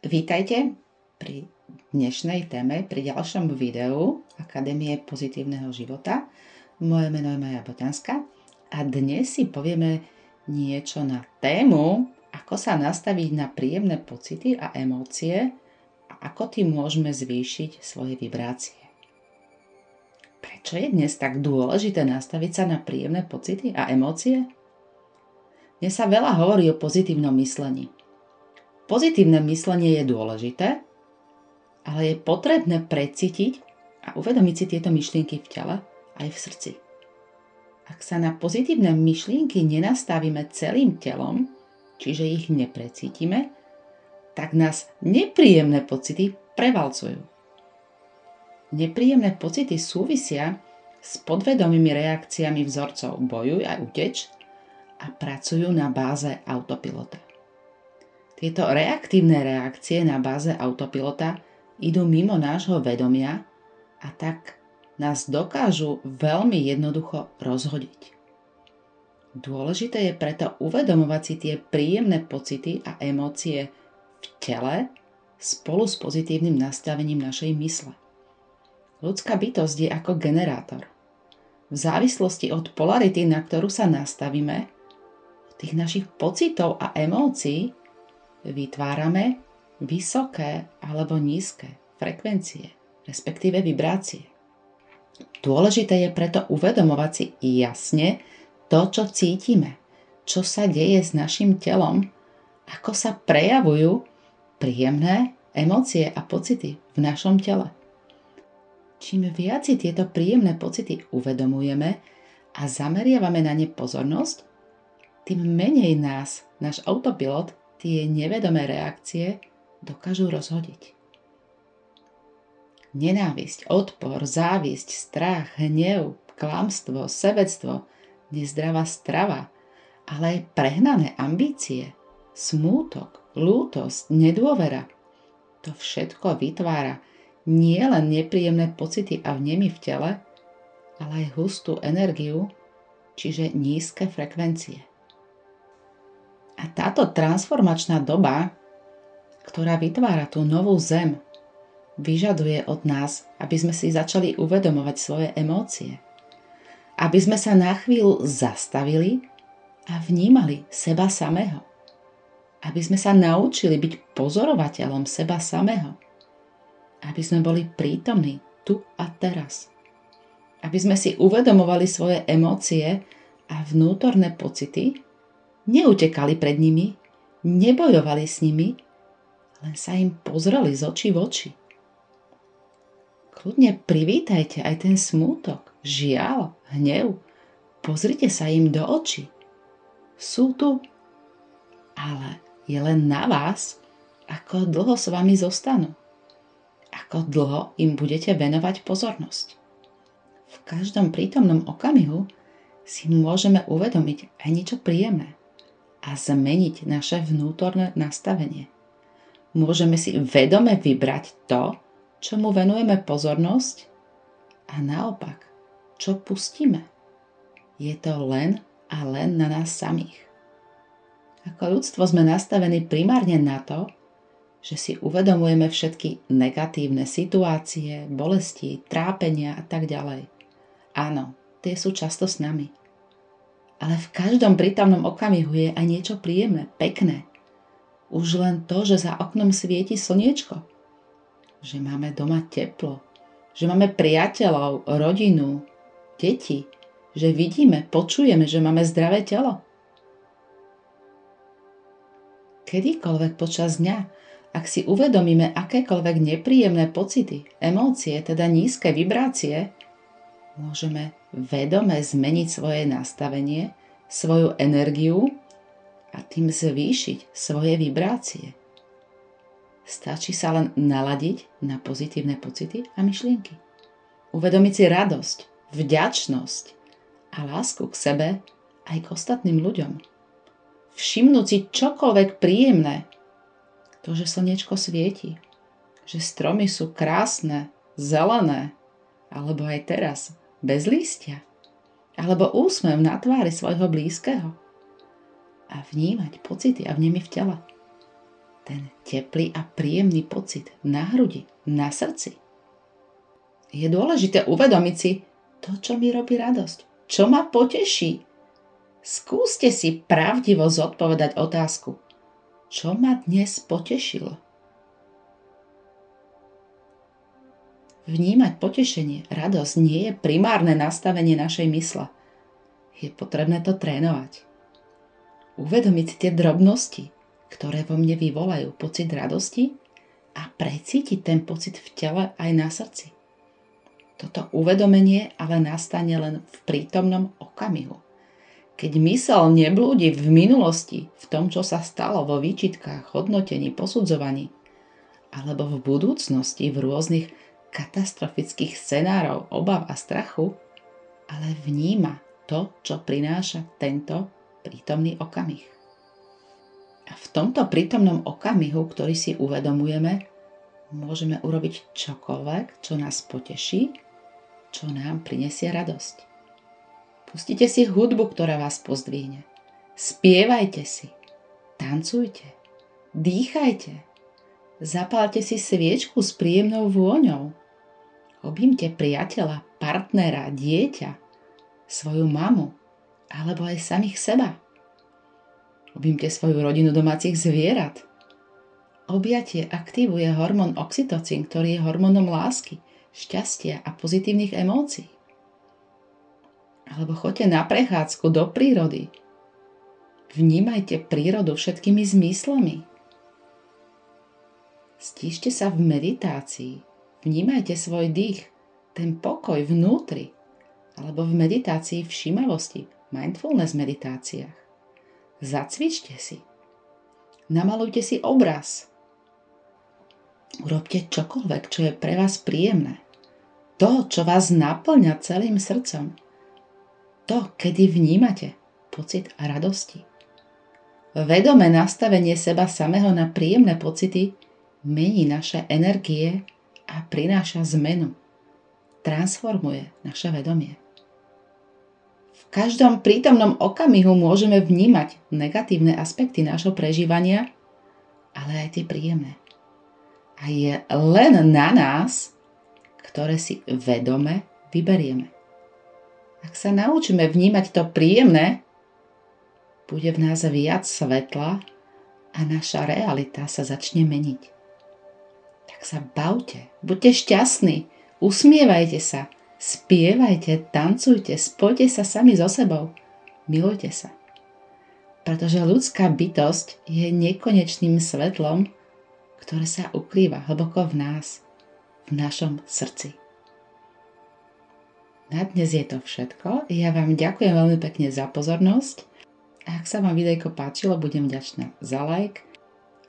Vítajte pri dnešnej téme, pri ďalšom videu Akadémie pozitívneho života. Moje meno je Maja Boťanská a dnes si povieme niečo na tému, ako sa nastaviť na príjemné pocity a emócie a ako tým môžeme zvýšiť svoje vibrácie. Prečo je dnes tak dôležité nastaviť sa na príjemné pocity a emócie? Dnes sa veľa hovorí o pozitívnom myslení. Pozitívne myslenie je dôležité, ale je potrebné precítiť a uvedomiť si tieto myšlienky v tele aj v srdci. Ak sa na pozitívne myšlienky nenastavíme celým telom, čiže ich neprecítime, tak nás nepríjemné pocity prevalcujú. Nepríjemné pocity súvisia s podvedomými reakciami vzorcov bojuj a uteč a pracujú na báze autopilota. Tieto reaktívne reakcie na báze autopilota idú mimo nášho vedomia a tak nás dokážu veľmi jednoducho rozhodiť. Dôležité je preto uvedomovať si tie príjemné pocity a emócie v tele spolu s pozitívnym nastavením našej mysle. Ľudská bytosť je ako generátor. V závislosti od polarity, na ktorú sa nastavíme, od tých našich pocitov a emócií, vytvárame vysoké alebo nízke frekvencie, respektíve vibrácie. Dôležité je preto uvedomovať si jasne to, čo cítime, čo sa deje s našim telom, ako sa prejavujú príjemné emócie a pocity v našom tele. Čím viac si tieto príjemné pocity uvedomujeme a zameriavame na ne pozornosť, tým menej nás náš autopilot tie nevedomé reakcie dokážu rozhodiť. Nenávisť, odpor, závisť, strach, hnev, klamstvo, sebectvo, nezdravá strava, ale aj prehnané ambície, smútok, lútosť, nedôvera. To všetko vytvára nie len nepríjemné pocity a vnemy v tele, ale aj hustú energiu, čiže nízke frekvencie. A táto transformačná doba, ktorá vytvára tú novú zem, vyžaduje od nás, aby sme si začali uvedomovať svoje emócie. Aby sme sa na chvíľu zastavili a vnímali seba samého. Aby sme sa naučili byť pozorovateľom seba samého. Aby sme boli prítomní tu a teraz. Aby sme si uvedomovali svoje emócie a vnútorné pocity, neutekali pred nimi, nebojovali s nimi, len sa im pozreli z očí v oči. Kľudne privítajte aj ten smútok, žiaľ, hnev. Pozrite sa im do očí. Sú tu, ale je len na vás, ako dlho s vami zostanú. Ako dlho im budete venovať pozornosť. V každom prítomnom okamihu si môžeme uvedomiť aj niečo príjemné a zmeniť naše vnútorné nastavenie. Môžeme si vedome vybrať to, čomu venujeme pozornosť a naopak, čo pustíme. Je to len a len na nás samých. Ako ľudstvo sme nastavení primárne na to, že si uvedomujeme všetky negatívne situácie, bolesti, trápenia a tak ďalej. Áno, tie sú často s nami. Ale v každom prítomnom okamihu je aj niečo príjemné, pekné. Už len to, že za oknom svieti slniečko. Že máme doma teplo. Že máme priateľov, rodinu, deti. Že vidíme, počujeme, že máme zdravé telo. Kedykoľvek počas dňa, ak si uvedomíme akékoľvek nepríjemné pocity, emócie, teda nízke vibrácie, môžeme vedome zmeniť svoje nastavenie, svoju energiu a tým zvýšiť svoje vibrácie. Stačí sa len naladiť na pozitívne pocity a myšlienky. Uvedomiť si radosť, vďačnosť a lásku k sebe aj k ostatným ľuďom. Všimnúť si čokoľvek príjemné. To, že slnečko svieti, že stromy sú krásne, zelené, alebo aj teraz bez lístia, alebo úsmev na tvári svojho blízkeho a vnímať pocity a vnemy v tele. ten teplý a príjemný pocit na hrudi, na srdci. Je dôležité uvedomiť si to, čo mi robí radosť, čo ma poteší. Skúste si pravdivo zodpovedať otázku, čo ma dnes potešilo. Vnímať potešenie, radosť nie je primárne nastavenie našej mysle. Je potrebné to trénovať. Uvedomiť tie drobnosti, ktoré vo mne vyvolajú pocit radosti a precítiť ten pocit v tele aj na srdci. Toto uvedomenie ale nastane len v prítomnom okamihu. Keď mysel neblúdi v minulosti, v tom, čo sa stalo vo výčitkách, hodnotení, posudzovaní, alebo v budúcnosti v rôznych katastrofických scenárov, obav a strachu, ale vníma to, čo prináša tento prítomný okamih. A v tomto prítomnom okamihu, ktorý si uvedomujeme, môžeme urobiť čokoľvek, čo nás poteší, čo nám prinesie radosť. Pustite si hudbu, ktorá vás pozdvihne. Spievajte si, tancujte, dýchajte, zapálte si sviečku s príjemnou vôňou. Objímte priateľa, partnera, dieťa, svoju mamu alebo aj samých seba. Objimte svoju rodinu domácich zvierat. Objatie aktivuje hormón oxytocín, ktorý je hormónom lásky, šťastia a pozitívnych emócií. Alebo choďte na prechádzku do prírody. Vnímajte prírodu všetkými zmyslami. Stíšte sa v meditácii. Vnímajte svoj dých, ten pokoj vnútri. Alebo v meditácii všímavosti, mindfulness meditáciách. Zacvičte si. Namalujte si obraz. Urobte čokoľvek, čo je pre vás príjemné. To, čo vás naplňa celým srdcom. To, kedy vnímate pocit radosti. Vedomé nastavenie seba samého na príjemné pocity mení naše energie a prináša zmenu. Transformuje naše vedomie každom prítomnom okamihu môžeme vnímať negatívne aspekty nášho prežívania, ale aj tie príjemné. A je len na nás, ktoré si vedome vyberieme. Ak sa naučíme vnímať to príjemné, bude v nás viac svetla a naša realita sa začne meniť. Tak sa bavte, buďte šťastní, usmievajte sa, Spievajte, tancujte, spojte sa sami so sebou. Milujte sa. Pretože ľudská bytosť je nekonečným svetlom, ktoré sa ukrýva hlboko v nás, v našom srdci. Na dnes je to všetko. Ja vám ďakujem veľmi pekne za pozornosť. Ak sa vám videjko páčilo, budem vďačná za like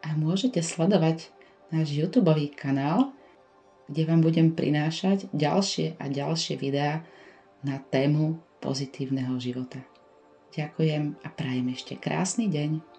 a môžete sledovať náš YouTube kanál, kde vám budem prinášať ďalšie a ďalšie videá na tému pozitívneho života. Ďakujem a prajem ešte krásny deň.